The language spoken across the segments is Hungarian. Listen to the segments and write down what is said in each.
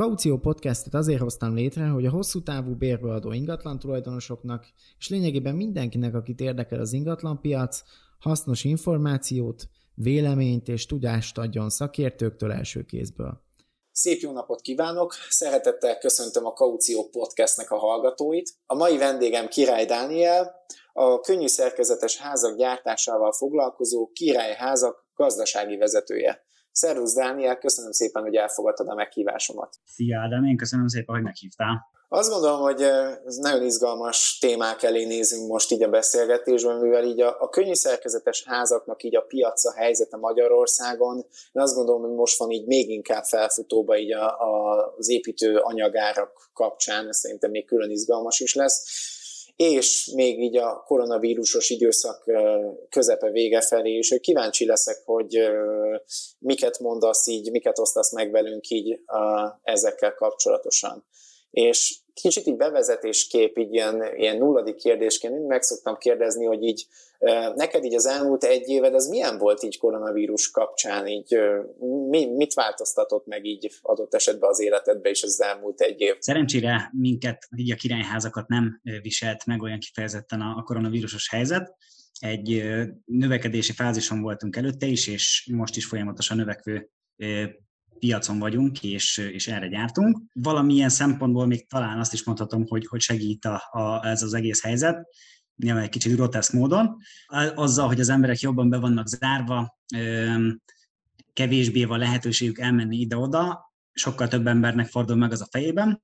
Kaució Podcastet azért hoztam létre, hogy a hosszú távú bérbeadó ingatlan tulajdonosoknak, és lényegében mindenkinek, akit érdekel az ingatlanpiac, hasznos információt, véleményt és tudást adjon szakértőktől első kézből. Szép jó napot kívánok! Szeretettel köszöntöm a Kaució Podcastnek a hallgatóit. A mai vendégem Király Dániel, a könnyű szerkezetes házak gyártásával foglalkozó Király Házak gazdasági vezetője. Szervusz Dániel, köszönöm szépen, hogy elfogadtad a meghívásomat. Szia Ádám, én köszönöm szépen, hogy meghívtál. Azt gondolom, hogy ez nagyon izgalmas témák elé nézünk most így a beszélgetésben, mivel így a, a könnyű szerkezetes házaknak így a piaca helyzete Magyarországon, én azt gondolom, hogy most van így még inkább felfutóba így a, a, az építő anyagárak kapcsán, ez szerintem még külön izgalmas is lesz és még így a koronavírusos időszak közepe vége felé, és kíváncsi leszek, hogy miket mondasz így, miket osztasz meg velünk így ezekkel kapcsolatosan. És kicsit így bevezetésképp, így ilyen, ilyen nulladik kérdésként én meg szoktam kérdezni, hogy így neked így az elmúlt egy éved, az milyen volt így koronavírus kapcsán, így mi, mit változtatott meg így adott esetben az életedbe is az elmúlt egy év? Szerencsére minket, így a királyházakat nem viselt meg olyan kifejezetten a koronavírusos helyzet, egy növekedési fázison voltunk előtte is, és most is folyamatosan növekvő piacon vagyunk, és, és erre gyártunk. Valamilyen szempontból még talán azt is mondhatom, hogy, hogy segít a, a, ez az egész helyzet, nyilván egy kicsit groteszk módon, azzal, hogy az emberek jobban be vannak zárva, kevésbé van lehetőségük elmenni ide-oda, sokkal több embernek fordul meg az a fejében,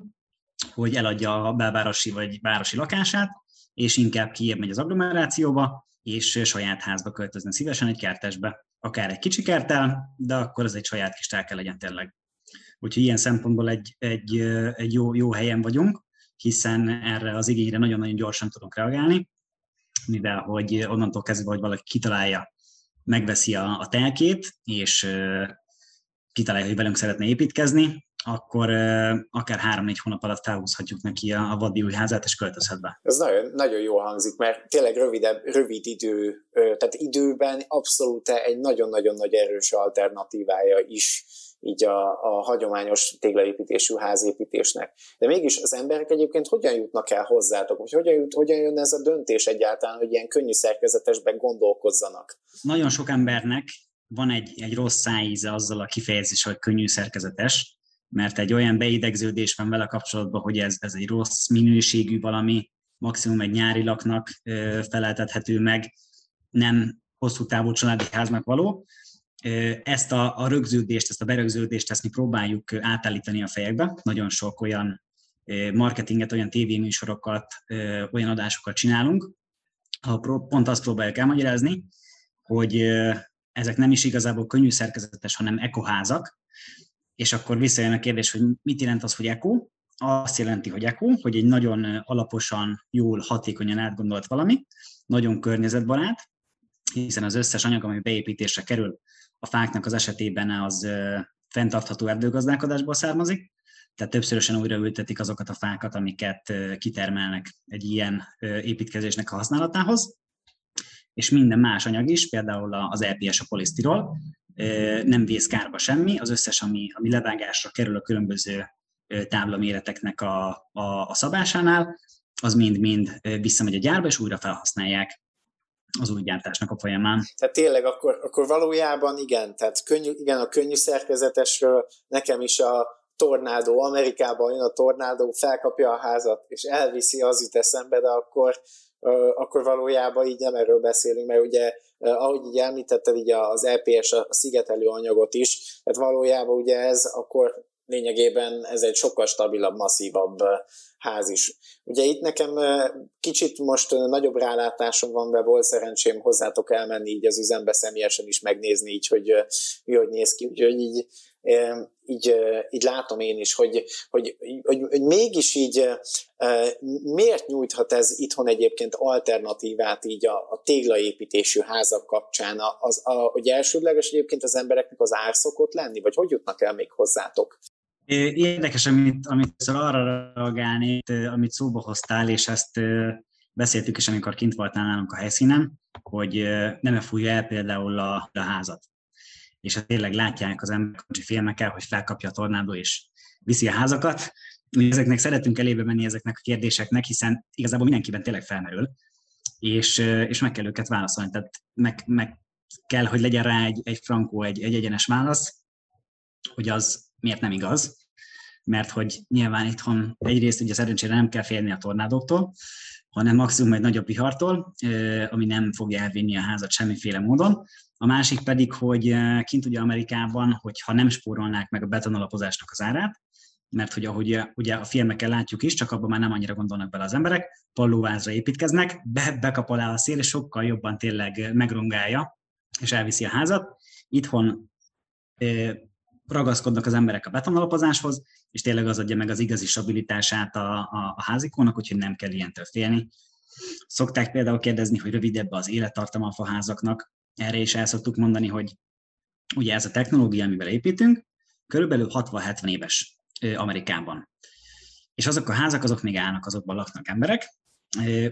hogy eladja a belvárosi vagy városi lakását, és inkább kiebb megy az agglomerációba, és saját házba költözne szívesen egy kertesbe akár egy kicsi kertel, de akkor az egy saját kis telke legyen tényleg. Úgyhogy ilyen szempontból egy, egy, egy jó, jó helyen vagyunk, hiszen erre az igényre nagyon-nagyon gyorsan tudunk reagálni, mivel hogy onnantól kezdve, hogy valaki kitalálja, megveszi a, a telkét, és kitalálja, hogy velünk szeretne építkezni, akkor akár három-négy hónap alatt felhúzhatjuk neki a, a vadi új házát, és költözhet be. Ez nagyon, nagyon jó hangzik, mert tényleg rövidebb, rövid idő, tehát időben abszolút egy nagyon-nagyon nagy erős alternatívája is így a, a hagyományos téglaépítésű házépítésnek. De mégis az emberek egyébként hogyan jutnak el hozzátok, hogy hogyan, jut, hogyan jön ez a döntés egyáltalán, hogy ilyen könnyű szerkezetesben gondolkozzanak? Nagyon sok embernek van egy, egy rossz szájíze azzal a kifejezés, hogy könnyű szerkezetes, mert egy olyan beidegződés van vele kapcsolatban, hogy ez, ez egy rossz minőségű valami, maximum egy nyári laknak feleltethető meg, nem hosszú távú családi háznak való. Ezt a, a rögződést, ezt a berögződést, ezt mi próbáljuk átállítani a fejekbe. Nagyon sok olyan marketinget, olyan tévéműsorokat, olyan adásokat csinálunk, ahol pont azt próbáljuk elmagyarázni, hogy ezek nem is igazából könnyű szerkezetes, hanem ekoházak, és akkor visszajön a kérdés, hogy mit jelent az, hogy ECO? Azt jelenti, hogy ECO, hogy egy nagyon alaposan, jól, hatékonyan átgondolt valami, nagyon környezetbarát, hiszen az összes anyag, ami beépítésre kerül a fáknak az esetében az fenntartható erdőgazdálkodásból származik, tehát többszörösen újraültetik azokat a fákat, amiket kitermelnek egy ilyen építkezésnek a használatához, és minden más anyag is, például az EPS, a polisztirol, nem vész kárba semmi, az összes, ami, ami levágásra kerül a különböző táblaméreteknek a, a, a szabásánál, az mind-mind visszamegy a gyárba, és újra felhasználják az új gyártásnak a folyamán. Tehát tényleg akkor, akkor valójában igen, tehát könnyű, igen, a könnyű szerkezetesről nekem is a tornádó, Amerikában jön a tornádó, felkapja a házat, és elviszi, az jut eszembe, de akkor, akkor valójában így nem erről beszélünk, mert ugye ahogy így említetted, így az EPS, a szigetelő anyagot is, tehát valójában ugye ez akkor lényegében ez egy sokkal stabilabb, masszívabb ház is. Ugye itt nekem kicsit most nagyobb rálátásom van, mert volt szerencsém hozzátok elmenni így az üzembe személyesen is megnézni így, hogy mi hogy néz ki, úgyhogy így így, így látom én is, hogy, hogy, hogy, hogy mégis így miért nyújthat ez itthon egyébként alternatívát így a, a téglaépítésű házak kapcsán, az, a, hogy elsődleges egyébként az embereknek az ár szokott lenni, vagy hogy jutnak el még hozzátok? Érdekes, amit, amit arra reagálni, amit szóba hoztál, és ezt beszéltük is, amikor kint voltál nálunk a helyszínen, hogy nem fújja el például a, a házat. És hát tényleg látják az emberek, hogy félnek el, hogy felkapja a tornádó és viszi a házakat. Ezeknek szeretünk elébe menni ezeknek a kérdéseknek, hiszen igazából mindenkiben tényleg felmerül, és, és meg kell őket válaszolni. Tehát meg, meg kell, hogy legyen rá egy, egy frankó, egy, egy egyenes válasz, hogy az miért nem igaz, mert hogy nyilván itthon egyrészt ugye szerencsére nem kell félni a tornádóktól, hanem maximum egy nagyobb vihartól, ami nem fogja elvinni a házat semmiféle módon. A másik pedig, hogy kint ugye Amerikában, hogyha nem spórolnák meg a betonalapozásnak az árát, mert hogy ahogy ugye a filmeken látjuk is, csak abban már nem annyira gondolnak bele az emberek, pallóvázra építkeznek, be, bekap alá a szél, és sokkal jobban tényleg megrongálja, és elviszi a házat. Itthon ragaszkodnak az emberek a betonalapozáshoz, és tényleg az adja meg az igazi stabilitását a, a, a házikónak, úgyhogy nem kell ilyentől félni. Szokták például kérdezni, hogy rövidebb az élettartama a faházaknak. Erre is el szoktuk mondani, hogy ugye ez a technológia, amivel építünk, körülbelül 60-70 éves Amerikában. És azok a házak, azok még állnak, azokban laknak emberek,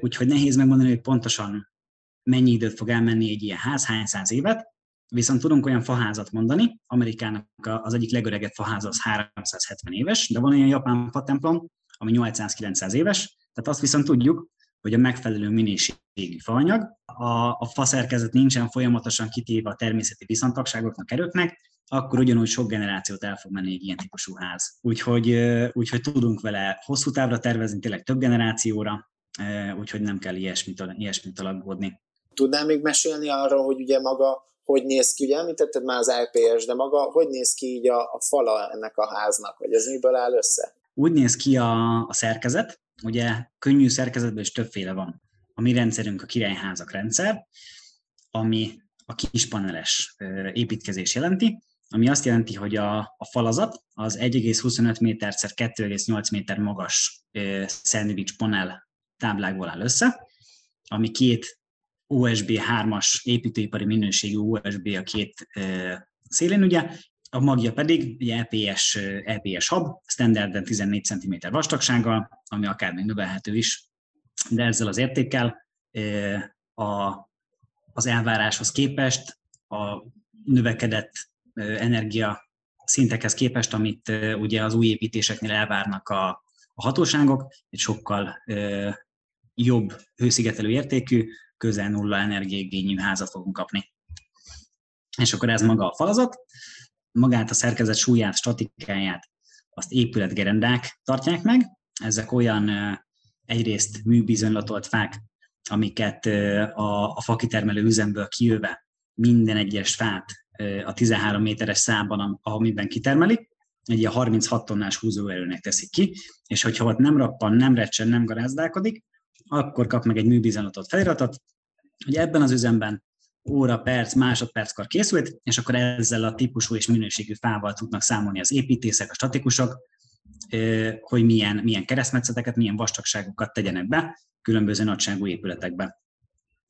úgyhogy nehéz megmondani, hogy pontosan mennyi időt fog elmenni egy ilyen ház, hány száz évet, Viszont tudunk olyan faházat mondani, Amerikának az egyik legöregebb faháza az 370 éves, de van olyan japán fatemplom, ami 800-900 éves, tehát azt viszont tudjuk, hogy a megfelelő minőségű faanyag, a, a faszerkezet nincsen folyamatosan kitéve a természeti viszontagságoknak, erőknek, akkor ugyanúgy sok generációt el fog menni egy ilyen típusú ház. Úgyhogy, úgyhogy tudunk vele hosszú távra tervezni, tényleg több generációra, úgyhogy nem kell ilyesmit, ilyesmit aggódni. Tudnál még mesélni arról, hogy ugye maga hogy néz ki, ugye említetted már az LPS, de maga hogy néz ki így a, a fala ennek a háznak, vagy ez miből áll össze? Úgy néz ki a, a szerkezet, ugye könnyű szerkezetben is többféle van. A mi rendszerünk a királyházak rendszer, ami a kispaneles építkezés jelenti, ami azt jelenti, hogy a, a falazat az 1,25 méter 2,8 méter magas szendvics panel táblákból áll össze, ami két USB 3-as építőipari minőségű USB a két szélén, ugye, a magja pedig egy LPS, LPS hub, standarden 14 cm vastagsággal, ami akár még növelhető is, de ezzel az értékkel a, az elváráshoz képest a növekedett energia szintekhez képest, amit ugye az új építéseknél elvárnak a, a hatóságok, egy sokkal jobb hőszigetelő értékű, közel nulla energiaigényű házat fogunk kapni. És akkor ez maga a falazat, magát a szerkezet súlyát, statikáját, azt épületgerendák tartják meg. Ezek olyan egyrészt műbizonylatolt fák, amiket a, a fakitermelő üzemből kijöve minden egyes fát a 13 méteres szában, amiben kitermelik, egy ilyen 36 tonnás húzóerőnek teszik ki, és hogyha ott nem rappan, nem recsen, nem garázdálkodik, akkor kap meg egy műbizonylatot feliratot, hogy ebben az üzemben óra, perc, másodperckor készült, és akkor ezzel a típusú és minőségű fával tudnak számolni az építészek, a statikusok, hogy milyen, milyen keresztmetszeteket, milyen vastagságokat tegyenek be különböző nagyságú épületekbe.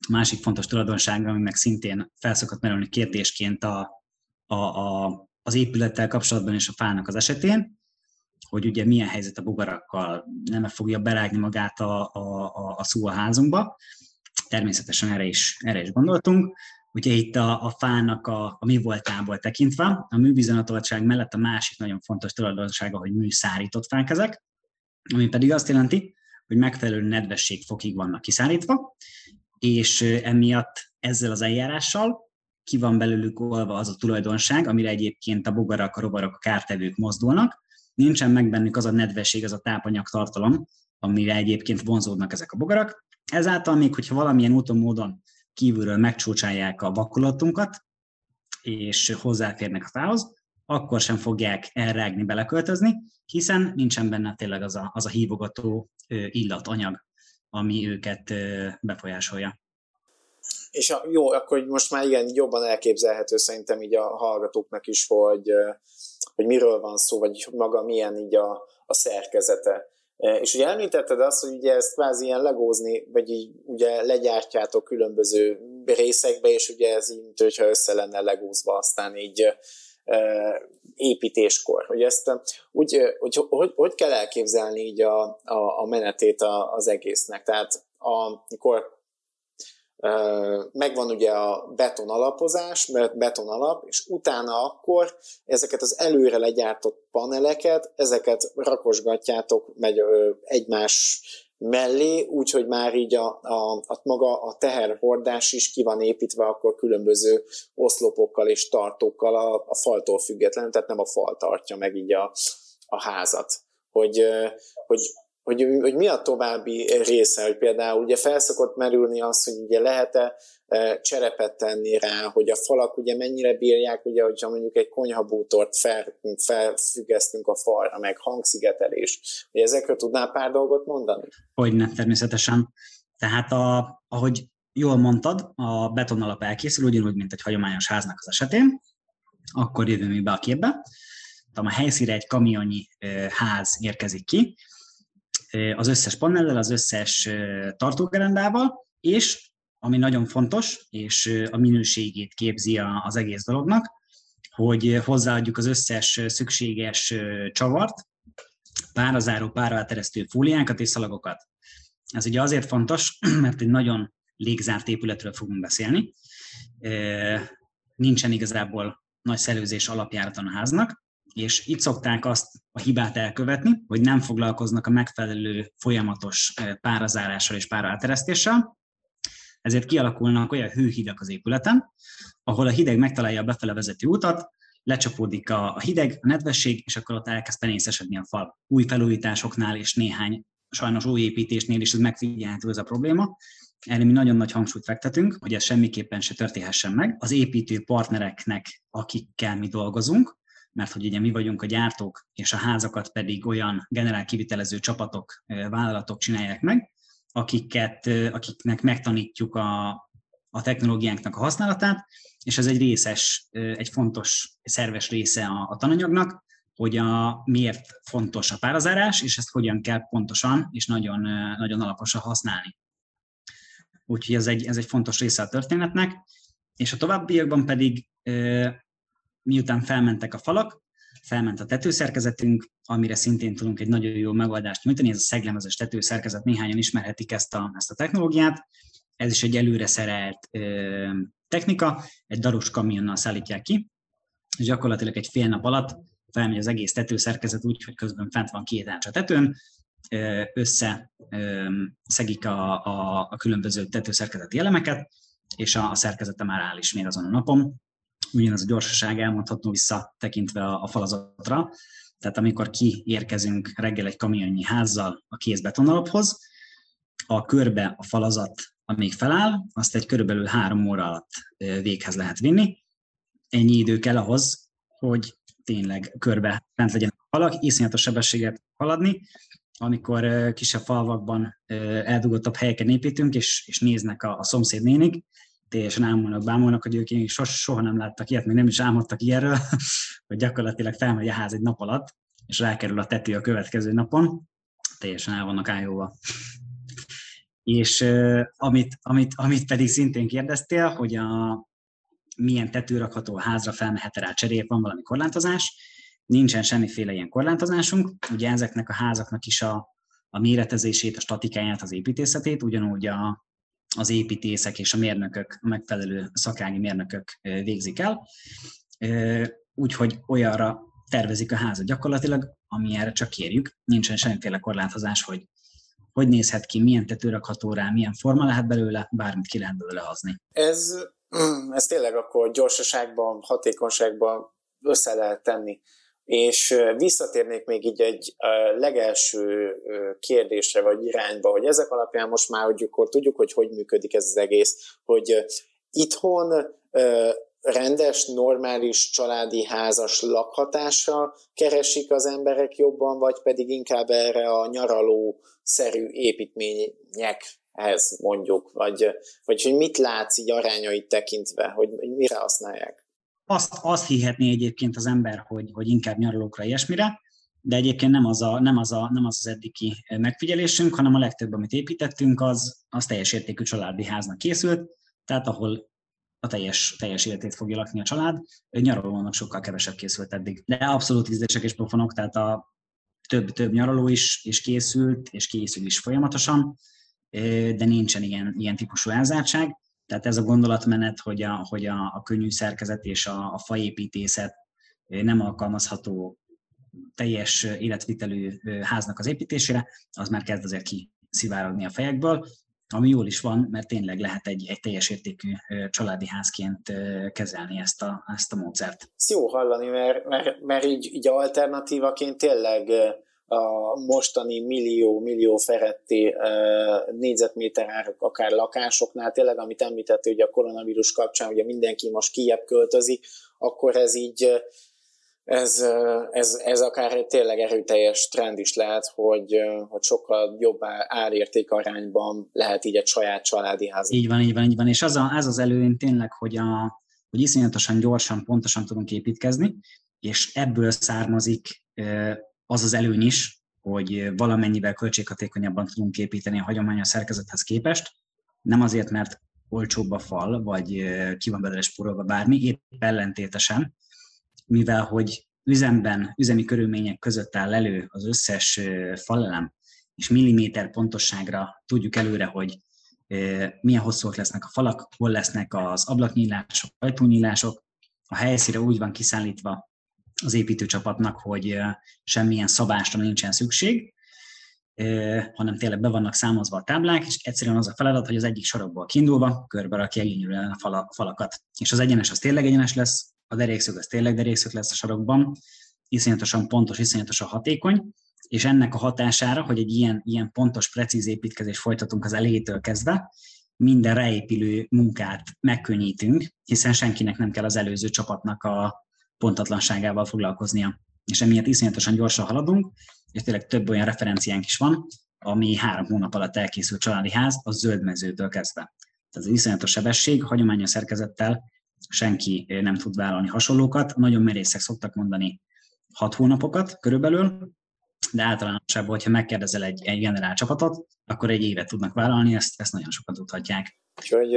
Másik fontos tulajdonság, ami meg szintén felszokott merülni kérdésként a, a, a, az épülettel kapcsolatban és a fának az esetén, hogy ugye milyen helyzet a bugarakkal, nem fogja berágni magát a, a, a, a szó a házunkba, természetesen erre is, erre is gondoltunk. Ugye itt a, a fának a, a mi voltából tekintve, a műbizonyatoltság mellett a másik nagyon fontos tulajdonsága, hogy műszárított fák ezek, ami pedig azt jelenti, hogy megfelelő nedvességfokig vannak kiszárítva, és emiatt ezzel az eljárással ki van belőlük olva az a tulajdonság, amire egyébként a bogarak, a rovarok, a kártevők mozdulnak. Nincsen meg bennük az a nedvesség, az a tápanyag tartalom, amire egyébként vonzódnak ezek a bogarak, Ezáltal még, hogyha valamilyen úton, módon kívülről megcsócsálják a vakulatunkat, és hozzáférnek a fához, akkor sem fogják elrágni, beleköltözni, hiszen nincsen benne tényleg az a, az a hívogató illatanyag, ami őket befolyásolja. És a, jó, akkor most már igen, jobban elképzelhető szerintem így a hallgatóknak is, hogy hogy miről van szó, vagy maga milyen így a, a szerkezete. És ugye említetted azt, hogy ugye ezt kvázi ilyen legózni, vagy így ugye legyártjátok különböző részekbe, és ugye ez így, mint hogyha össze lenne legúzva aztán így építéskor. Hogy ezt úgy, hogy, hogy, hogy kell elképzelni így a, a, a menetét az egésznek? Tehát amikor megvan ugye a beton alapozás, beton alap, és utána akkor ezeket az előre legyártott paneleket, ezeket rakosgatjátok megy egymás mellé, úgyhogy már így a, a, a maga a teherhordás is ki van építve akkor különböző oszlopokkal és tartókkal a, a faltól függetlenül, tehát nem a fal tartja meg így a, a házat. Hogy, hogy hogy, hogy mi a további része, hogy például ugye felszokott merülni az, hogy ugye lehet-e e, cserepet tenni rá, hogy a falak ugye mennyire bírják, ugye, hogyha mondjuk egy konyhabútort fel, felfüggesztünk a falra, meg hangszigetelés. Hogy ezekről tudnál pár dolgot mondani? Hogyne, természetesen. Tehát a, ahogy jól mondtad, a betonalap elkészül, ugyanúgy, mint egy hagyományos háznak az esetén, akkor jövünk mi be a képbe. A helyszíre egy kamionnyi e, ház érkezik ki, az összes panellel, az összes tartógerendával, és ami nagyon fontos, és a minőségét képzi az egész dolognak, hogy hozzáadjuk az összes szükséges csavart, párazáró, páraáteresztő fóliánkat és szalagokat. Ez ugye azért fontos, mert egy nagyon légzárt épületről fogunk beszélni. Nincsen igazából nagy szelőzés alapjáraton a háznak, és itt szokták azt a hibát elkövetni, hogy nem foglalkoznak a megfelelő folyamatos párazárással és páraáteresztéssel, ezért kialakulnak olyan hőhidak az épületen, ahol a hideg megtalálja a befele vezető utat, lecsapódik a hideg, a nedvesség, és akkor ott elkezd penészesedni a fal. Új felújításoknál és néhány sajnos új építésnél is ez megfigyelhető ez a probléma. Erre mi nagyon nagy hangsúlyt fektetünk, hogy ez semmiképpen se történhessen meg. Az építő partnereknek, akikkel mi dolgozunk, mert hogy ugye mi vagyunk a gyártók, és a házakat pedig olyan generál kivitelező csapatok, vállalatok csinálják meg, akiket, akiknek megtanítjuk a, a technológiánknak a használatát, és ez egy részes, egy fontos, szerves része a, a tananyagnak, hogy a, miért fontos a párazárás, és ezt hogyan kell pontosan és nagyon, nagyon alaposan használni. Úgyhogy ez egy, ez egy fontos része a történetnek, és a továbbiakban pedig miután felmentek a falak, felment a tetőszerkezetünk, amire szintén tudunk egy nagyon jó megoldást nyújtani, ez a szeglemezes tetőszerkezet, néhányan ismerhetik ezt a, ezt a technológiát, ez is egy előre szerelt ö, technika, egy daros kamionnal szállítják ki, és gyakorlatilag egy fél nap alatt felmegy az egész tetőszerkezet úgy, hogy közben fent van két a tetőn, össze szegik a, a, a különböző tetőszerkezeti elemeket, és a, a szerkezete már áll ismét azon a napon ugyanaz a gyorsaság elmondható visszatekintve a, a falazatra. Tehát amikor kiérkezünk reggel egy kamionnyi házzal a kézbetonalaphoz, a körbe a falazat, amíg feláll, azt egy körülbelül három óra alatt véghez lehet vinni. Ennyi idő kell ahhoz, hogy tényleg körbe fent legyen a falak, iszonyatos sebességet haladni, amikor kisebb falvakban eldugottabb helyeken építünk, és, és néznek a, a szomszéd nénik, teljesen ámulnak, bámulnak, hogy ők még soha, nem láttak ilyet, még nem is álmodtak ilyenről, hogy gyakorlatilag felmegy a ház egy nap alatt, és rákerül a tető a következő napon, teljesen el vannak álljóva. És amit, amit, amit pedig szintén kérdeztél, hogy a, milyen tető rakható a házra, felmehet rá cserép, van valami korlátozás, nincsen semmiféle ilyen korlátozásunk. Ugye ezeknek a házaknak is a, a méretezését, a statikáját, az építészetét, ugyanúgy a, az építészek és a mérnökök, a megfelelő szakági mérnökök végzik el, úgyhogy olyanra tervezik a házat gyakorlatilag, ami csak kérjük. Nincsen semmiféle korlátozás, hogy hogy nézhet ki, milyen tető rakható rá, milyen forma lehet belőle, bármit ki lehet belőle hozni. Ez, ez tényleg akkor gyorsaságban, hatékonyságban össze lehet tenni. És visszatérnék még így egy legelső kérdésre vagy irányba, hogy ezek alapján most már hogy akkor tudjuk, hogy hogy működik ez az egész, hogy itthon rendes, normális családi házas lakhatásra keresik az emberek jobban, vagy pedig inkább erre a nyaraló-szerű építményekhez mondjuk, vagy, vagy hogy mit látsz így arányait tekintve, hogy mire használják? Azt, azt hihetné egyébként az ember, hogy, hogy inkább nyaralókra ilyesmire, de egyébként nem az, a, nem, az a, nem az az eddigi megfigyelésünk, hanem a legtöbb, amit építettünk, az, az teljes értékű családi háznak készült, tehát ahol a teljes, teljes életét fogja lakni a család. Nyaralónak sokkal kevesebb készült eddig. De abszolút ízlések és pofonok, tehát a több, több nyaraló is, és készült, és készül is folyamatosan, de nincsen ilyen, ilyen típusú elzártság. Tehát ez a gondolatmenet, hogy a, hogy a, a könnyű szerkezet és a, a faépítészet nem alkalmazható teljes életvitelű háznak az építésére, az már kezd azért kiszivárogni a fejekből, ami jól is van, mert tényleg lehet egy, egy teljes értékű családi házként kezelni ezt a, ezt a módszert. Ez jó hallani, mert, mert, mert így, így alternatívaként tényleg a mostani millió-millió feretti négyzetméter árak, akár lakásoknál, tényleg, amit említett, hogy a koronavírus kapcsán, ugye mindenki most kiebb költözik, akkor ez így ez, ez, ez akár tényleg erőteljes trend is lehet, hogy, hogy sokkal jobb árérték arányban lehet így egy saját családi ház. Így van, így van, így van. És az, a, az az előny tényleg, hogy, a, hogy iszonyatosan gyorsan, pontosan tudunk építkezni, és ebből származik az az előny is, hogy valamennyivel költséghatékonyabban tudunk építeni a hagyományos szerkezethez képest, nem azért, mert olcsóbb a fal, vagy ki van belőle spórolva bármi, épp ellentétesen, mivel hogy üzemben, üzemi körülmények között áll elő az összes falelem, és milliméter pontosságra tudjuk előre, hogy milyen hosszúak lesznek a falak, hol lesznek az ablaknyílások, ajtónyílások, a helyszíre úgy van kiszállítva az építőcsapatnak, hogy semmilyen szabásra nincsen szükség, hanem tényleg be vannak számozva a táblák, és egyszerűen az a feladat, hogy az egyik sorokból kiindulva körbe rakja igénylően a falakat. És az egyenes az tényleg egyenes lesz, a derékszög az tényleg derékszög lesz a sarokban, iszonyatosan pontos, iszonyatosan hatékony, és ennek a hatására, hogy egy ilyen, ilyen pontos, precíz építkezést folytatunk az elejétől kezdve, minden reépülő munkát megkönnyítünk, hiszen senkinek nem kell az előző csapatnak a pontatlanságával foglalkoznia. És emiatt iszonyatosan gyorsan haladunk, és tényleg több olyan referenciánk is van, ami három hónap alatt elkészült családi ház, a zöldmezőtől kezdve. Tehát az iszonyatos sebesség hagyományos szerkezettel senki nem tud vállalni hasonlókat. Nagyon merészek szoktak mondani hat hónapokat körülbelül, de általánosságban, hogyha megkérdezel egy, egy generál csapatot, akkor egy évet tudnak vállalni, ezt, ezt nagyon sokan tudhatják. Úgyhogy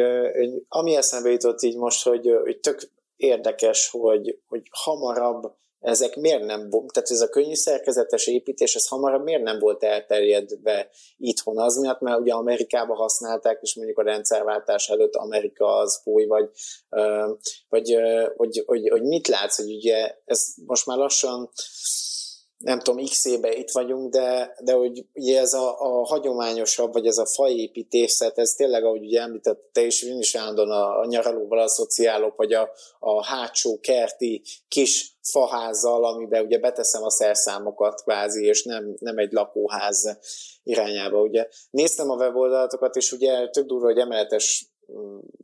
ami eszembe jutott így most, hogy, hogy tök érdekes, hogy, hogy hamarabb ezek miért nem, tehát ez a könnyű szerkezetes építés, ez hamarabb miért nem volt elterjedve itthon? Az miatt, mert ugye Amerikában használták, és mondjuk a rendszerváltás előtt Amerika az fúj, vagy, vagy hogy, hogy, hogy mit látsz, hogy ugye ez most már lassan nem tudom, x éve itt vagyunk, de, de hogy ugye ez a, a hagyományosabb, vagy ez a fajépítészet, ez tényleg, ahogy ugye említette is, én is állandóan a, a nyaralóval asszociálok, vagy a, a hátsó kerti kis faházzal, amiben ugye beteszem a szerszámokat kvázi, és nem, nem egy lakóház irányába. Ugye néztem a weboldalatokat, és ugye tök durva, hogy emeletes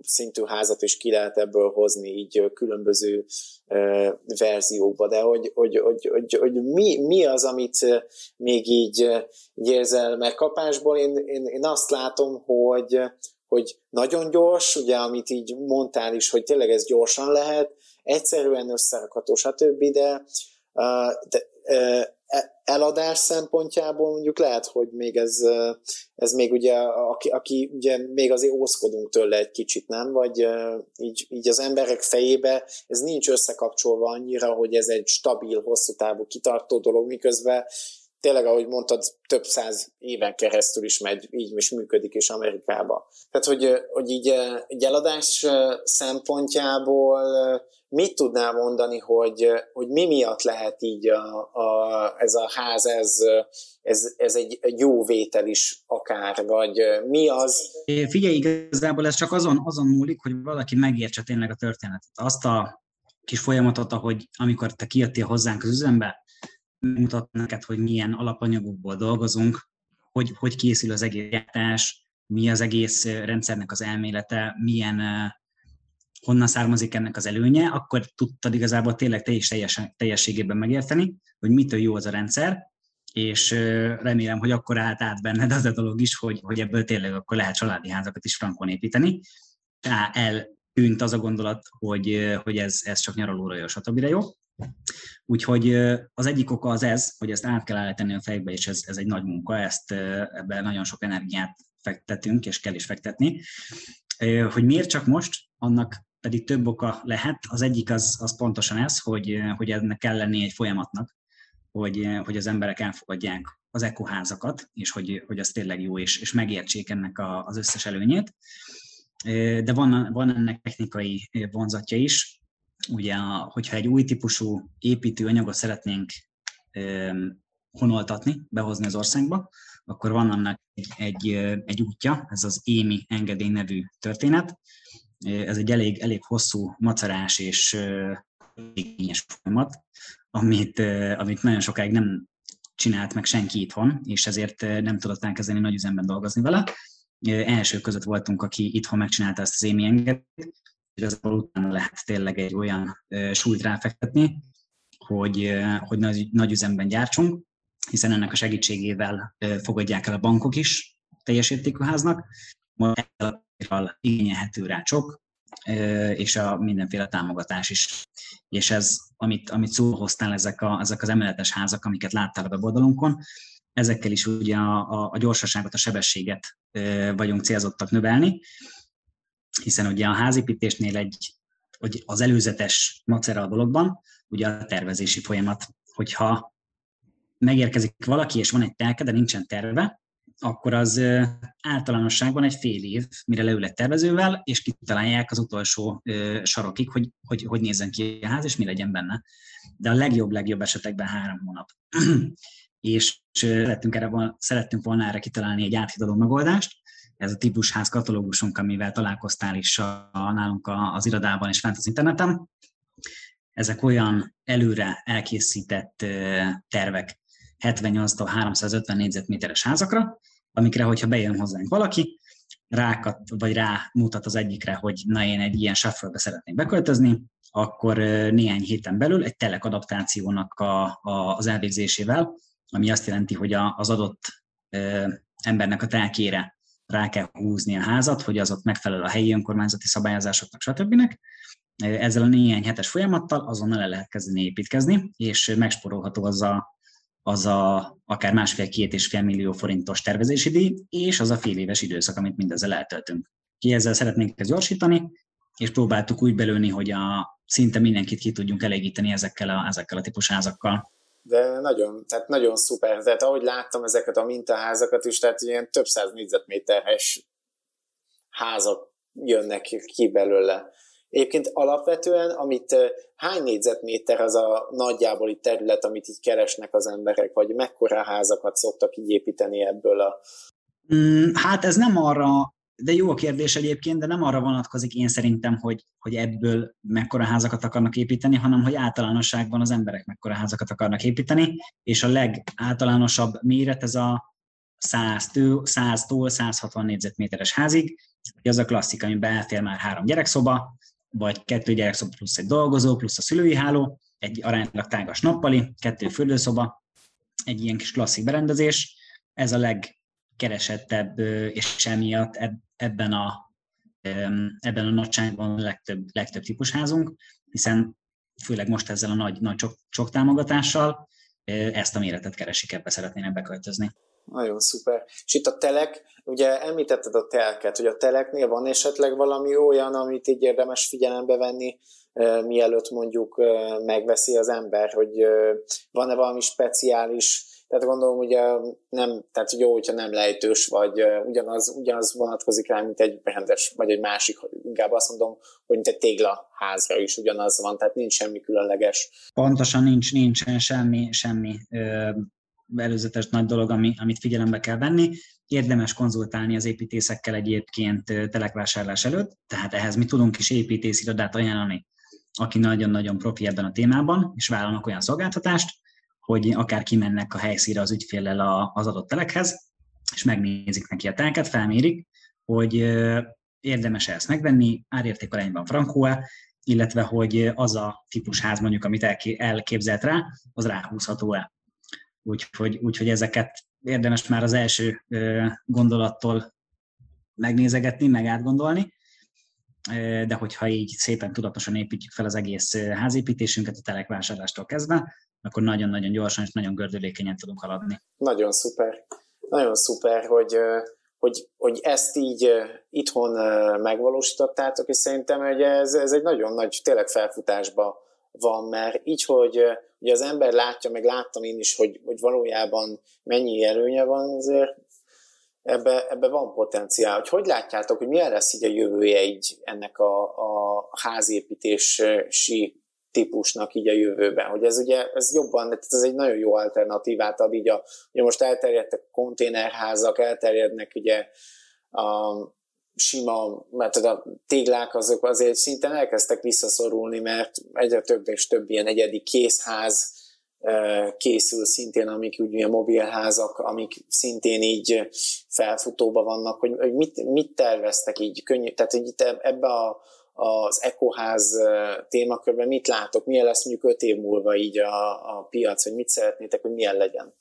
szintű házat is ki lehet ebből hozni így különböző verziókba, de hogy, hogy, hogy, hogy, hogy mi, mi az, amit még így, érzel megkapásból, én, én, én azt látom, hogy, hogy nagyon gyors, ugye, amit így mondtál is, hogy tényleg ez gyorsan lehet, egyszerűen összerakható, stb., de, de eladás szempontjából mondjuk lehet, hogy még ez, ez még ugye, aki, aki ugye még azért ószkodunk tőle egy kicsit, nem? Vagy így, így az emberek fejébe ez nincs összekapcsolva annyira, hogy ez egy stabil, hosszú távú, kitartó dolog, miközben tényleg, ahogy mondtad, több száz éven keresztül is megy, így is működik is Amerikában. Tehát, hogy, hogy így egy eladás szempontjából mit tudnál mondani, hogy, hogy mi miatt lehet így a, a, ez a ház, ez, ez, ez egy, egy jó vétel is akár, vagy mi az? Figyelj, igazából ez csak azon, azon múlik, hogy valaki megértse tényleg a történetet. Azt a kis folyamatot, ahogy amikor te kijöttél hozzánk az üzembe, mutat neked, hogy milyen alapanyagokból dolgozunk, hogy, hogy készül az egész gyártás, mi az egész rendszernek az elmélete, milyen, honnan származik ennek az előnye, akkor tudtad igazából tényleg teljes, teljes, teljességében megérteni, hogy mitől jó az a rendszer, és remélem, hogy akkor állt át benned az a dolog is, hogy, hogy ebből tényleg akkor lehet családi házakat is frankon építeni. El tűnt az a gondolat, hogy, hogy ez, ez csak nyaralóra jó, stb. jó. Úgyhogy az egyik oka az ez, hogy ezt át kell állítani a fejbe, és ez, ez egy nagy munka, ezt ebben nagyon sok energiát fektetünk, és kell is fektetni. Hogy miért csak most, annak pedig több oka lehet. Az egyik az, az pontosan ez, hogy, hogy ennek kell lenni egy folyamatnak, hogy, hogy az emberek elfogadják az ekoházakat, és hogy, hogy az tényleg jó, és, és megértsék ennek a, az összes előnyét. De van, van ennek technikai vonzatja is. Ugye, hogyha egy új típusú építőanyagot szeretnénk honoltatni, behozni az országba, akkor van annak egy, egy, egy útja, ez az émi engedély nevű történet. Ez egy elég, elég hosszú, macerás és igényes folyamat, amit, amit nagyon sokáig nem csinált meg senki itthon, és ezért nem tudott elkezdeni nagy üzemben dolgozni vele. Első között voltunk, aki itthon megcsinálta ezt az émi engedélyt, és ezzel utána lehet tényleg egy olyan súlyt ráfektetni, hogy, hogy nagy, nagy üzemben gyártsunk, hiszen ennek a segítségével fogadják el a bankok is teljes értékű háznak, majd igényelhető rá csok, és a mindenféle támogatás is. És ez, amit, amit szóhoztál, hoztál, ezek, a, ezek az emeletes házak, amiket láttál a weboldalunkon, ezekkel is ugye a, a, a gyorsaságot, a sebességet vagyunk célzottak növelni, hiszen ugye a házépítésnél egy, hogy az előzetes macera a dologban, ugye a tervezési folyamat, hogyha megérkezik valaki, és van egy telke, de nincsen terve, akkor az általánosságban egy fél év, mire leül tervezővel, és kitalálják az utolsó sarokig, hogy, hogy hogy nézzen ki a ház, és mi legyen benne. De a legjobb, legjobb esetekben három hónap. és szerettünk, erre, szerettünk volna erre kitalálni egy áthidaló megoldást, ez a típusház katalógusunk, amivel találkoztál is a, nálunk az irodában és fent az interneten. Ezek olyan előre elkészített tervek, 78 350 négyzetméteres házakra, amikre, hogyha bejön hozzánk valaki, rákat, vagy rá mutat az egyikre, hogy na én egy ilyen shuffle szeretnék beköltözni, akkor néhány héten belül egy telek adaptációnak a, a, az elvégzésével, ami azt jelenti, hogy a, az adott ö, embernek a telkére rá kell húzni a házat, hogy az ott megfelel a helyi önkormányzati szabályozásoknak, stb. Ezzel a néhány hetes folyamattal azonnal el lehet kezdeni építkezni, és megsporolható az a az a akár másfél-két és fél millió forintos tervezési díj, és az a fél éves időszak, amit mindezzel eltöltünk. Ki ezzel szeretnénk ezt gyorsítani, és próbáltuk úgy belőni, hogy a, szinte mindenkit ki tudjunk elégíteni ezekkel a, ezekkel a típus házakkal. De nagyon, tehát nagyon szuper. Tehát ahogy láttam ezeket a mintaházakat is, tehát ilyen több száz négyzetméteres házak jönnek ki belőle. Egyébként alapvetően, amit hány négyzetméter az a nagyjából terület, amit így keresnek az emberek, vagy mekkora házakat szoktak így építeni ebből a... Mm, hát ez nem arra, de jó a kérdés egyébként, de nem arra vonatkozik én szerintem, hogy, hogy ebből mekkora házakat akarnak építeni, hanem hogy általánosságban az emberek mekkora házakat akarnak építeni, és a legáltalánosabb méret ez a 100-től 100 160 négyzetméteres házig, az a klasszik, amiben elfér már három gyerekszoba, vagy kettő gyerekszoba plusz egy dolgozó, plusz a szülői háló, egy aránylag tágas nappali, kettő fürdőszoba, egy ilyen kis klasszik berendezés. Ez a legkeresettebb, és emiatt ebben a, ebben a nagyságban a legtöbb, legtöbb típusházunk, hiszen főleg most ezzel a nagy, nagy csok, csok támogatással ezt a méretet keresik, ebbe szeretnének beköltözni. Nagyon szuper. És itt a telek, ugye említetted a telket, hogy a teleknél van esetleg valami olyan, amit így érdemes figyelembe venni, mielőtt mondjuk megveszi az ember, hogy van-e valami speciális, tehát gondolom ugye nem, tehát jó, hogyha nem lejtős, vagy ugyanaz, ugyanaz vonatkozik rá, mint egy rendes, vagy egy másik, inkább azt mondom, hogy mint egy téglaházra is ugyanaz van, tehát nincs semmi különleges. Pontosan nincs, nincsen semmi, semmi előzetes nagy dolog, ami, amit figyelembe kell venni. Érdemes konzultálni az építészekkel egyébként telekvásárlás előtt, tehát ehhez mi tudunk is építészirodát ajánlani, aki nagyon-nagyon profi ebben a témában, és vállalnak olyan szolgáltatást, hogy akár kimennek a helyszíre az ügyféllel az adott telekhez, és megnézik neki a telket, felmérik, hogy érdemes ezt megvenni, árérték arányban frankó illetve hogy az a típus ház mondjuk, amit elképzelt rá, az ráhúzható-e. Úgyhogy, úgyhogy ezeket érdemes már az első gondolattól megnézegetni, meg átgondolni. de hogyha így szépen tudatosan építjük fel az egész házépítésünket a telekvásárlástól kezdve, akkor nagyon-nagyon gyorsan és nagyon gördülékenyen tudunk haladni. Nagyon szuper. Nagyon szuper, hogy, hogy, hogy ezt így itthon megvalósítottátok, és szerintem hogy ez, ez egy nagyon nagy, tényleg felfutásba van, mert így, hogy ugye az ember látja, meg láttam én is, hogy, hogy valójában mennyi előnye van, azért ebbe, ebbe van potenciál. Hogy hogy látjátok, hogy milyen lesz így a jövője így ennek a, a házépítési típusnak így a jövőben, hogy ez ugye ez jobban, ez egy nagyon jó alternatívát ad így a, ugye most elterjedtek a konténerházak, elterjednek ugye a sima, mert a téglák azok azért szinten elkezdtek visszaszorulni, mert egyre több és több ilyen egyedi készház készül szintén, amik úgy ilyen mobilházak, amik szintén így felfutóba vannak, hogy, hogy mit, mit terveztek így könnyű, tehát hogy itt ebbe a, az ekoház témakörben mit látok, milyen lesz mondjuk öt év múlva így a, a piac, hogy mit szeretnétek, hogy milyen legyen?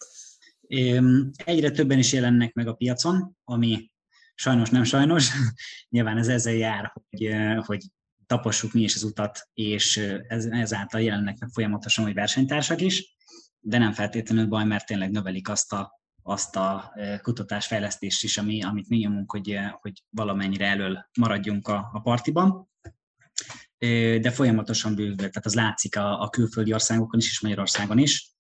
Egyre többen is jelennek meg a piacon, ami sajnos nem sajnos. Nyilván ez ezzel jár, hogy, hogy tapossuk mi is az utat, és ez, ezáltal jelennek meg folyamatosan hogy versenytársak is, de nem feltétlenül baj, mert tényleg növelik azt a, azt a kutatásfejlesztést is, ami, amit mi nyomunk, hogy, hogy valamennyire elől maradjunk a, a partiban de folyamatosan bővül, tehát az látszik a, a külföldi országokon is, és Magyarországon is.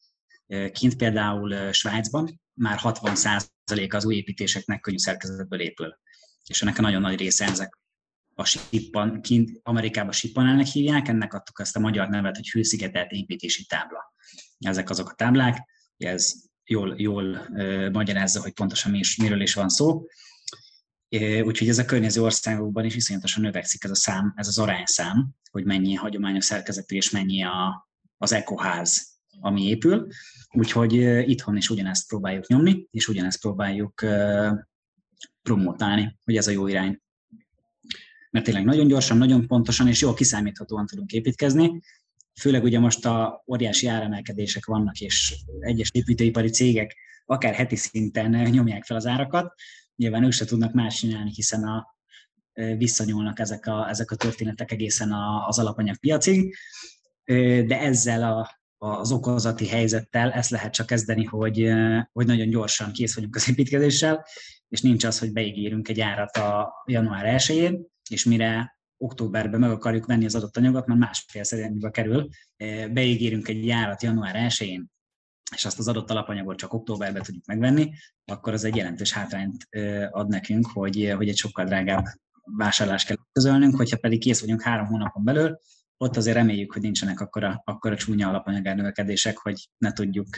Kint például Svájcban már 60% az új építéseknek könnyű szerkezetből épül. És ennek a nagyon nagy része ezek a sippan, kint Amerikában sippanelnek hívják, ennek adtuk azt a magyar nevet, hogy hőszigetelt építési tábla. Ezek azok a táblák, ez jól, jól uh, magyarázza, hogy pontosan mi is, miről is van szó. Úgyhogy ez a környező országokban is viszonyatosan növekszik ez a szám, ez az arányszám, hogy mennyi hagyományos szerkezetű és mennyi a, az ekoház, ami épül. Úgyhogy itthon is ugyanezt próbáljuk nyomni, és ugyanezt próbáljuk promotálni, hogy ez a jó irány. Mert tényleg nagyon gyorsan, nagyon pontosan és jól kiszámíthatóan tudunk építkezni, főleg ugye most a óriási áremelkedések vannak, és egyes építőipari cégek akár heti szinten nyomják fel az árakat, nyilván ők se tudnak más csinálni, hiszen a, visszanyúlnak ezek a, ezek a történetek egészen az alapanyagpiacig, de ezzel a, az okozati helyzettel. Ezt lehet csak kezdeni, hogy, hogy nagyon gyorsan kész vagyunk az építkezéssel, és nincs az, hogy beígérünk egy árat a január 1 és mire októberben meg akarjuk venni az adott anyagot, mert másfél szerintbe kerül, beígérünk egy járat január 1 és azt az adott alapanyagot csak októberben tudjuk megvenni, akkor az egy jelentős hátrányt ad nekünk, hogy, hogy egy sokkal drágább vásárlást kell közölnünk, hogyha pedig kész vagyunk három hónapon belül, ott azért reméljük, hogy nincsenek akkora, akkora csúnya alapanyagárnövekedések, hogy ne tudjuk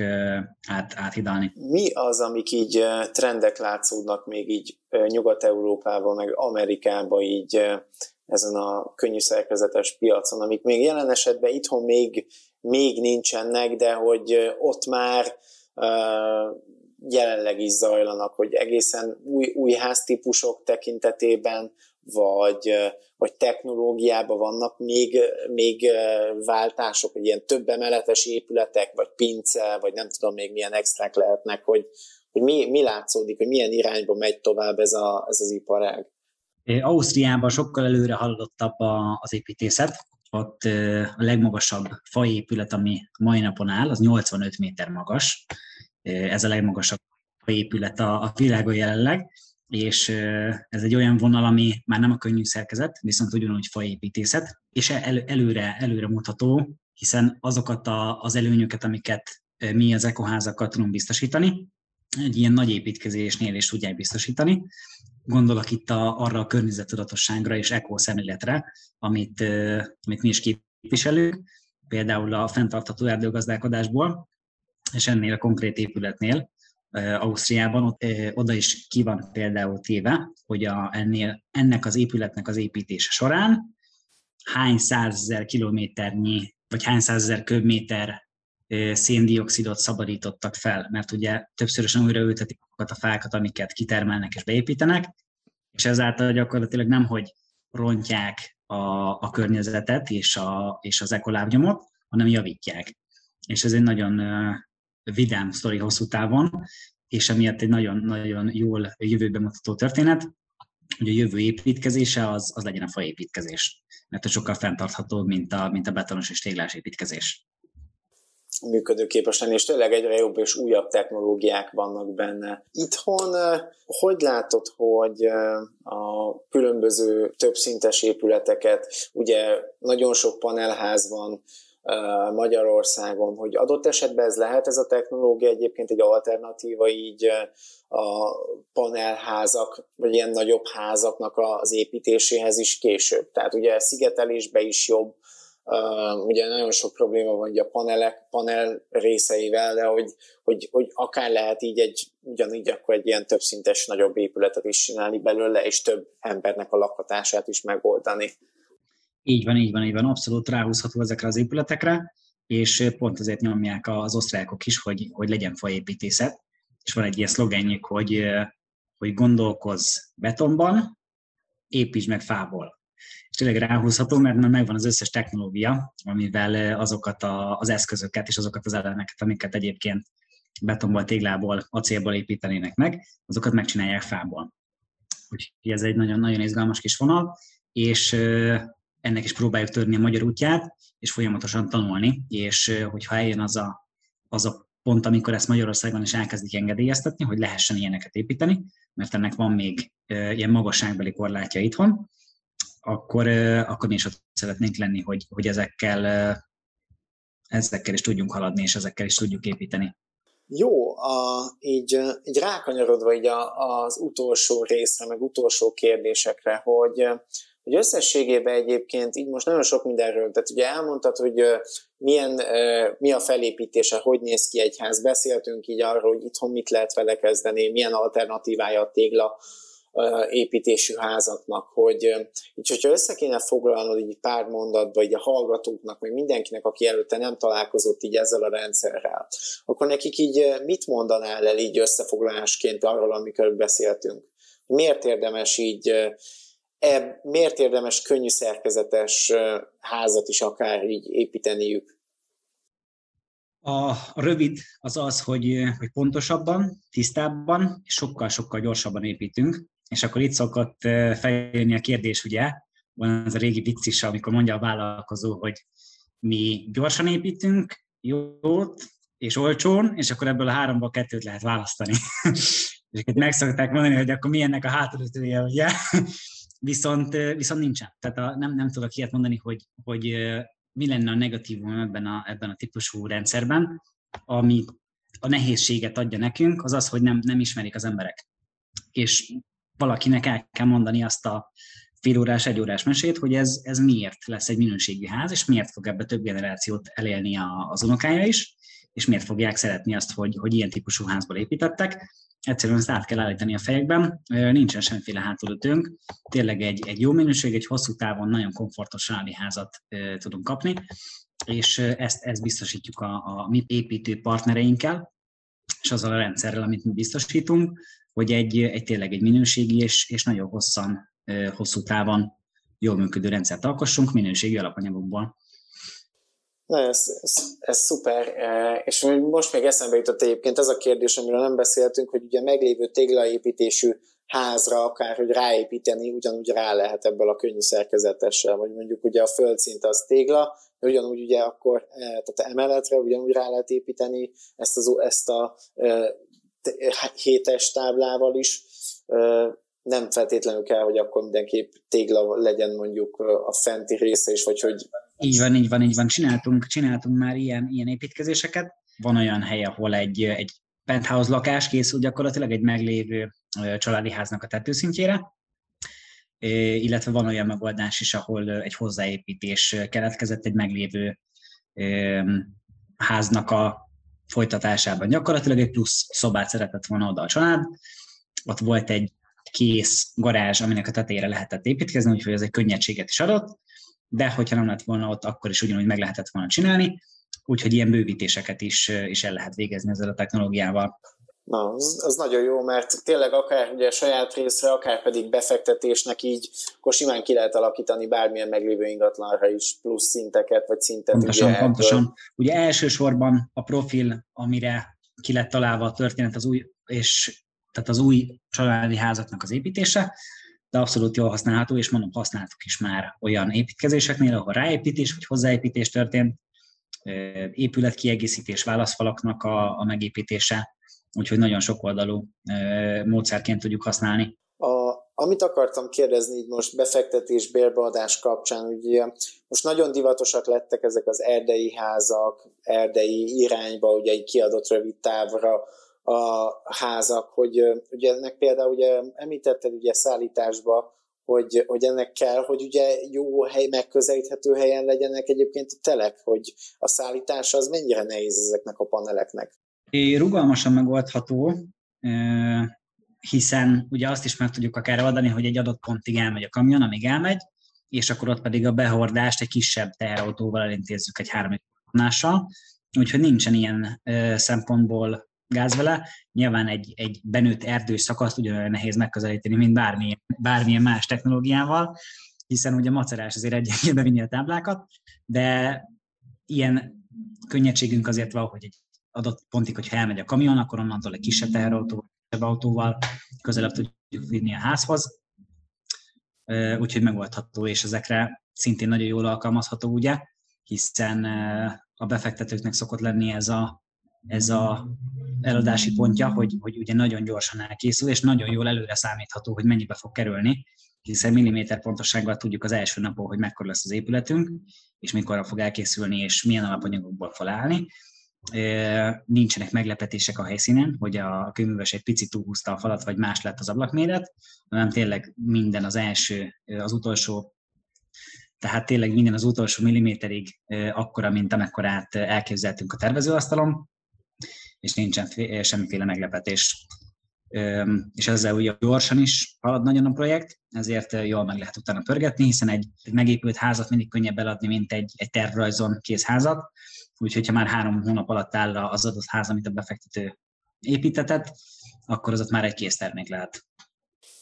át, áthidalni. Mi az, amik így trendek látszódnak még így Nyugat-Európában, meg Amerikában így ezen a könnyű szerkezetes piacon, amik még jelen esetben itthon még még nincsenek, de hogy ott már jelenleg is zajlanak, hogy egészen új, új háztípusok tekintetében, vagy, vagy technológiában vannak még, még váltások, hogy ilyen több emeletes épületek, vagy pince, vagy nem tudom még milyen extrák lehetnek, hogy, hogy mi, mi látszódik, hogy milyen irányba megy tovább ez, a, ez az iparág. Ausztriában sokkal előre haladottabb az építészet, ott a legmagasabb faépület, ami mai napon áll, az 85 méter magas. Ez a legmagasabb faépület a, a világon jelenleg, és ez egy olyan vonal, ami már nem a könnyű szerkezet, viszont ugyanúgy faépítészet, és el, előre, előre mutató, hiszen azokat a, az előnyöket, amiket mi az ekoházakkal tudunk biztosítani, egy ilyen nagy építkezésnél is tudják biztosítani. Gondolok itt a, arra a környezettudatosságra és ekószemléletre, amit, amit mi is képviselünk, például a fenntartható erdőgazdálkodásból, és ennél a konkrét épületnél, Ausztriában, ott, oda is ki van például téve, hogy a, ennél, ennek az épületnek az építése során hány százezer kilométernyi, vagy hány százezer köbméter széndiokszidot szabadítottak fel, mert ugye többszörösen újraültetik azokat a fákat, amiket kitermelnek és beépítenek, és ezáltal gyakorlatilag nem, hogy rontják a, a környezetet és, a, és az ekolábnyomot, hanem javítják. És ez egy nagyon vidám sztori hosszú távon, és emiatt egy nagyon-nagyon jól jövőbe mutató történet. hogy a jövő építkezése az, az legyen a faépítkezés, mert ez sokkal fenntarthatóbb, mint a, mint a betonos és téglás építkezés működőképes lenni, és tényleg egyre jobb és újabb technológiák vannak benne. Itthon hogy látod, hogy a különböző többszintes épületeket, ugye nagyon sok panelház van, Magyarországon, hogy adott esetben ez lehet ez a technológia egyébként egy alternatíva így a panelházak, vagy ilyen nagyobb házaknak az építéséhez is később. Tehát ugye szigetelésbe is jobb, Uh, ugye nagyon sok probléma van ugye a panelek, panel részeivel, de hogy, hogy, hogy akár lehet így egy, ugyanígy akkor egy ilyen többszintes nagyobb épületet is csinálni belőle, és több embernek a lakhatását is megoldani. Így van, így van, így van, abszolút ráhúzható ezekre az épületekre, és pont azért nyomják az osztrákok is, hogy, hogy legyen faépítészet, és van egy ilyen szlogenjük, hogy, hogy gondolkozz betonban, építs meg fából. És tényleg ráhúzható, mert már megvan az összes technológia, amivel azokat a, az eszközöket és azokat az elemeket, amiket egyébként betonból, téglából, acélból építenének meg, azokat megcsinálják fából. Úgyhogy ez egy nagyon-nagyon izgalmas kis vonal, és ennek is próbáljuk törni a magyar útját, és folyamatosan tanulni, és hogyha eljön az a, az a pont, amikor ezt Magyarországon is elkezdik engedélyeztetni, hogy lehessen ilyeneket építeni, mert ennek van még ilyen magasságbeli korlátja itthon, akkor, akkor mi is ott szeretnénk lenni, hogy, hogy ezekkel, ezekkel is tudjunk haladni, és ezekkel is tudjuk építeni. Jó, a, így, így rákanyarodva így a, az utolsó részre, meg utolsó kérdésekre, hogy hogy összességében egyébként így most nagyon sok mindenről, tehát ugye elmondtad, hogy milyen, mi a felépítése, hogy néz ki egy ház, beszéltünk így arról, hogy itthon mit lehet vele kezdeni, milyen alternatívája a tégla építésű házaknak, hogy így, hogyha össze kéne foglalnod így pár mondatba így a hallgatóknak, meg mindenkinek, aki előtte nem találkozott így ezzel a rendszerrel, akkor nekik így mit mondanál el így összefoglalásként arról, amikor beszéltünk? Miért érdemes így ebb, miért érdemes könnyű szerkezetes házat is akár így építeniük? A, rövid az az, hogy, hogy pontosabban, tisztábban sokkal-sokkal gyorsabban építünk, és akkor itt szokott feljönni a kérdés, ugye, van ez a régi vicc is, amikor mondja a vállalkozó, hogy mi gyorsan építünk, jót és olcsón, és akkor ebből a háromból kettőt lehet választani. és akkor meg szokták mondani, hogy akkor milyennek a hátulütője, ugye? Viszont, viszont nincsen. Tehát a, nem, nem tudok ilyet mondani, hogy, hogy mi lenne a negatívum ebben a, ebben a típusú rendszerben, ami a nehézséget adja nekünk, az az, hogy nem, nem ismerik az emberek. És valakinek el kell mondani azt a fél órás, egy órás mesét, hogy ez, ez miért lesz egy minőségi ház, és miért fog ebbe több generációt elélni az unokája is, és miért fogják szeretni azt, hogy, hogy ilyen típusú házból építettek, egyszerűen ezt át kell állítani a fejekben, nincsen semmiféle hátulütőnk, tényleg egy, egy jó minőség, egy hosszú távon nagyon komfortos családi házat tudunk kapni, és ezt, ezt biztosítjuk a, a mi építő partnereinkkel, és azzal a rendszerrel, amit mi biztosítunk, hogy egy, egy tényleg egy minőségi és, és nagyon hosszan, hosszú távon jól működő rendszert alkossunk minőségi alapanyagokból. Na, ez, ez, ez szuper, e, és most még eszembe jutott egyébként ez a kérdés, amiről nem beszéltünk, hogy ugye meglévő téglaépítésű házra akár, hogy ráépíteni, ugyanúgy rá lehet ebből a könnyű szerkezetessel, vagy mondjuk ugye a földszint az tégla, ugyanúgy ugye akkor, e, tehát emeletre ugyanúgy rá lehet építeni ezt, az, ezt a e, hétes táblával is, nem feltétlenül kell, hogy akkor mindenképp tégla legyen mondjuk a fenti része is, vagy hogy így van, így van, így van. Csináltunk, csináltunk már ilyen, ilyen építkezéseket. Van olyan hely, ahol egy, egy penthouse lakás készül gyakorlatilag egy meglévő családi háznak a tetőszintjére, illetve van olyan megoldás is, ahol egy hozzáépítés keletkezett egy meglévő háznak a folytatásában. Gyakorlatilag egy plusz szobát szeretett volna oda a család, ott volt egy kész garázs, aminek a tetejére lehetett építkezni, úgyhogy ez egy könnyedséget is adott, de hogyha nem lett volna ott, akkor is ugyanúgy meg lehetett volna csinálni, úgyhogy ilyen bővítéseket is, is el lehet végezni ezzel a technológiával. Na, az, az nagyon jó, mert tényleg akár ugye saját részre, akár pedig befektetésnek így, akkor simán ki lehet alakítani bármilyen meglévő ingatlanra is plusz szinteket, vagy szintet. Pontosan, ugye, pontosan. Ugye elsősorban a profil, amire ki lett találva a történet az új, és tehát az új családi házaknak az építése, de abszolút jól használható, és mondom, használtuk is már olyan építkezéseknél, ahol ráépítés vagy hozzáépítés történt, épületkiegészítés, válaszfalaknak a, a megépítése, úgyhogy nagyon sok oldalú módszerként tudjuk használni. A, amit akartam kérdezni így most befektetés, bérbeadás kapcsán, ugye most nagyon divatosak lettek ezek az erdei házak, erdei irányba, ugye egy kiadott rövid távra a házak, hogy ugye ennek például ugye említetted ugye szállításba, hogy, hogy ennek kell, hogy ugye jó hely, megközelíthető helyen legyenek egyébként a telek, hogy a szállítás az mennyire nehéz ezeknek a paneleknek. Rugalmasan megoldható, hiszen ugye azt is meg tudjuk akár oldani, hogy egy adott pontig elmegy a kamion, amíg elmegy, és akkor ott pedig a behordást egy kisebb teherautóval elintézzük egy három úgyhogy nincsen ilyen szempontból gáz vele. Nyilván egy, egy benőtt erdős szakaszt ugyanolyan nehéz megközelíteni, mint bármilyen, bármilyen más technológiával, hiszen ugye macerás azért egy bevinni a táblákat, de ilyen könnyedségünk azért van, hogy egy adott pontig, hogyha elmegy a kamion, akkor onnantól egy kisebb teherautó, kisebb autóval közelebb tudjuk vinni a házhoz, úgyhogy megoldható, és ezekre szintén nagyon jól alkalmazható, ugye, hiszen a befektetőknek szokott lenni ez a ez a eladási pontja, hogy, hogy ugye nagyon gyorsan elkészül, és nagyon jól előre számítható, hogy mennyibe fog kerülni, hiszen milliméter pontossággal tudjuk az első napon, hogy mekkora lesz az épületünk, és mikor fog elkészülni, és milyen alapanyagokból fog állni. Nincsenek meglepetések a helyszínen, hogy a kőműves egy picit túlhúzta a falat, vagy más lett az ablakméret, hanem tényleg minden az első, az utolsó tehát tényleg minden az utolsó milliméterig akkora, mint amekkorát elképzeltünk a tervezőasztalon, és nincsen semmiféle meglepetés. És ezzel ugye gyorsan is halad nagyon a projekt, ezért jól meg lehet utána pörgetni, hiszen egy, egy megépült házat mindig könnyebb eladni, mint egy, egy tervrajzon kész házat. Úgyhogy ha már három hónap alatt áll az adott ház, amit a befektető építetett, akkor az ott már egy kész termék lehet.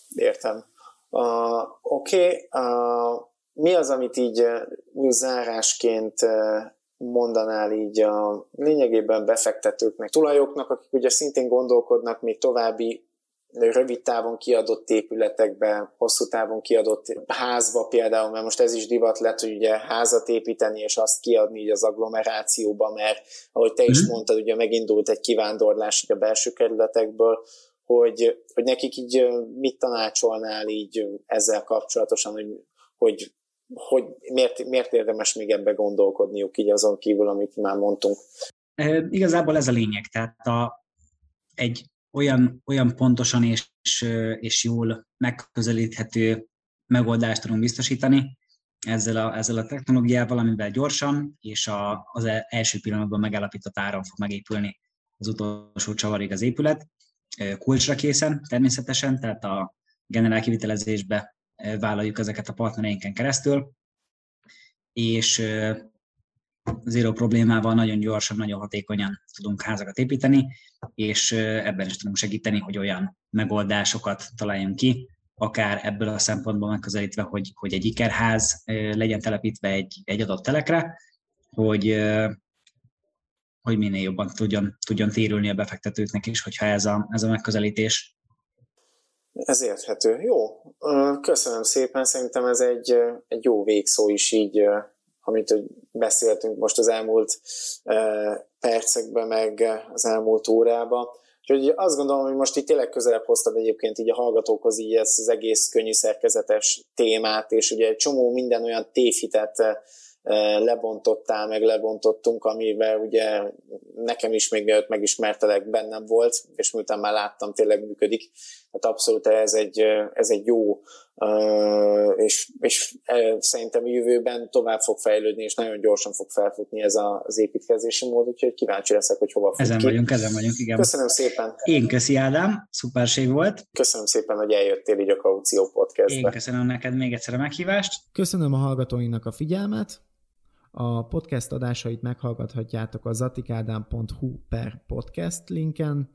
Értem. Uh, Oké, okay. uh, mi az, amit így uh, zárásként uh, mondanál így a lényegében befektetőknek, tulajoknak, akik ugye szintén gondolkodnak még további rövid távon kiadott épületekbe, hosszú távon kiadott házba például, mert most ez is divat lett, hogy ugye házat építeni és azt kiadni így az agglomerációba, mert ahogy te is mm. mondtad, ugye megindult egy kivándorlás így a belső kerületekből, hogy, hogy nekik így mit tanácsolnál így ezzel kapcsolatosan, hogy, hogy hogy miért, miért érdemes még ebbe gondolkodniuk így azon kívül, amit már mondtunk? E, igazából ez a lényeg, tehát a, egy olyan, olyan pontosan és, és jól megközelíthető megoldást tudunk biztosítani ezzel a, ezzel a technológiával, amivel gyorsan és a, az e, első pillanatban megállapított áron fog megépülni az utolsó csavarig az épület, kulcsra készen természetesen, tehát a generál kivitelezésbe vállaljuk ezeket a partnereinken keresztül, és zero problémával nagyon gyorsan, nagyon hatékonyan tudunk házakat építeni, és ebben is tudunk segíteni, hogy olyan megoldásokat találjunk ki, akár ebből a szempontból megközelítve, hogy, hogy egy ikerház legyen telepítve egy, egy adott telekre, hogy, hogy minél jobban tudjon, tudjon térülni a befektetőknek is, hogyha ez a, ez a megközelítés ez érthető. Jó, köszönöm szépen, szerintem ez egy, egy jó végszó is így, amit beszéltünk most az elmúlt percekben, meg az elmúlt órában. Úgyhogy azt gondolom, hogy most itt tényleg közelebb hoztad egyébként így a hallgatókhoz így ezt az egész könnyű szerkezetes témát, és ugye egy csomó minden olyan tévhitet lebontottál, meg lebontottunk, amivel ugye nekem is még mielőtt megismertelek bennem volt, és miután már láttam, tényleg működik. Tehát abszolút ez egy, ez egy jó, és, és szerintem a jövőben tovább fog fejlődni, és nagyon gyorsan fog felfutni ez az építkezési mód, úgyhogy kíváncsi leszek, hogy hova fut Ezen ki. vagyunk, ezen vagyunk, igen. Köszönöm szépen. Én köszi Ádám, szuperség volt. Köszönöm szépen, hogy eljöttél így a Kaució Podcastbe. Én köszönöm neked még egyszer a meghívást. Köszönöm a hallgatóinak a figyelmet. A podcast adásait meghallgathatjátok a zatikádám.hu per podcast linken,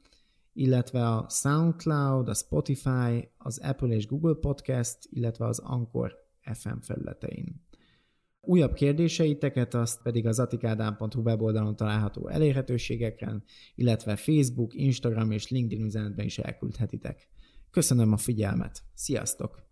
illetve a SoundCloud, a Spotify, az Apple és Google Podcast, illetve az Anchor FM felületein. Újabb kérdéseiteket azt pedig az atikádám.hu weboldalon található elérhetőségeken, illetve Facebook, Instagram és LinkedIn üzenetben is elküldhetitek. Köszönöm a figyelmet! Sziasztok!